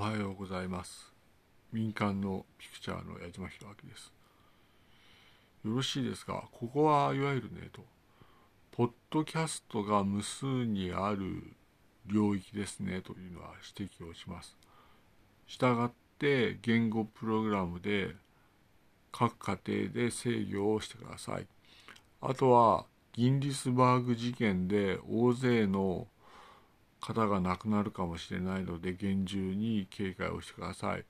はようございます。民間のピクチャーの矢島弘明です。よろしいですか？ここはいわゆるねとポッドキャストが無数にある領域ですねというのは指摘をします。したがって言語プログラムで各家庭で制御をしてください。あとはギンリスバーグ事件で大勢の方が亡くなるかもしれないので厳重に警戒をしてください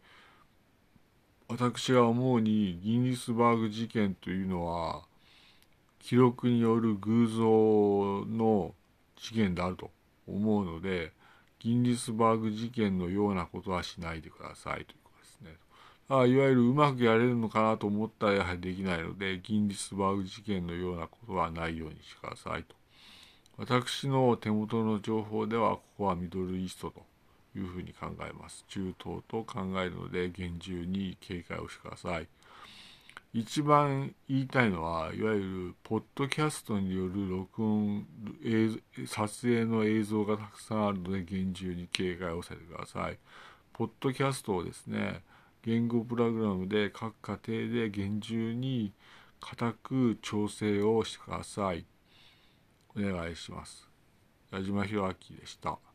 私が思うにギンリスバーグ事件というのは記録による偶像の事件であると思うのでギンリスバーグ事件のようなことはしないでくださいということですね。あいわゆるうまくやれるのかなと思ったらやはりできないのでギンリスバーグ事件のようなことはないようにしてくださいと。私の手元の情報ではここはミドルイーストというふうに考えます。中東と考えるので厳重に警戒をしてください。一番言いたいのはいわゆるポッドキャストによる録音撮影の映像がたくさんあるので厳重に警戒をさせてください。ポッドキャストをですね言語プログラムで各家庭で厳重に固く調整をしてください。お願いします。矢島弘明でした。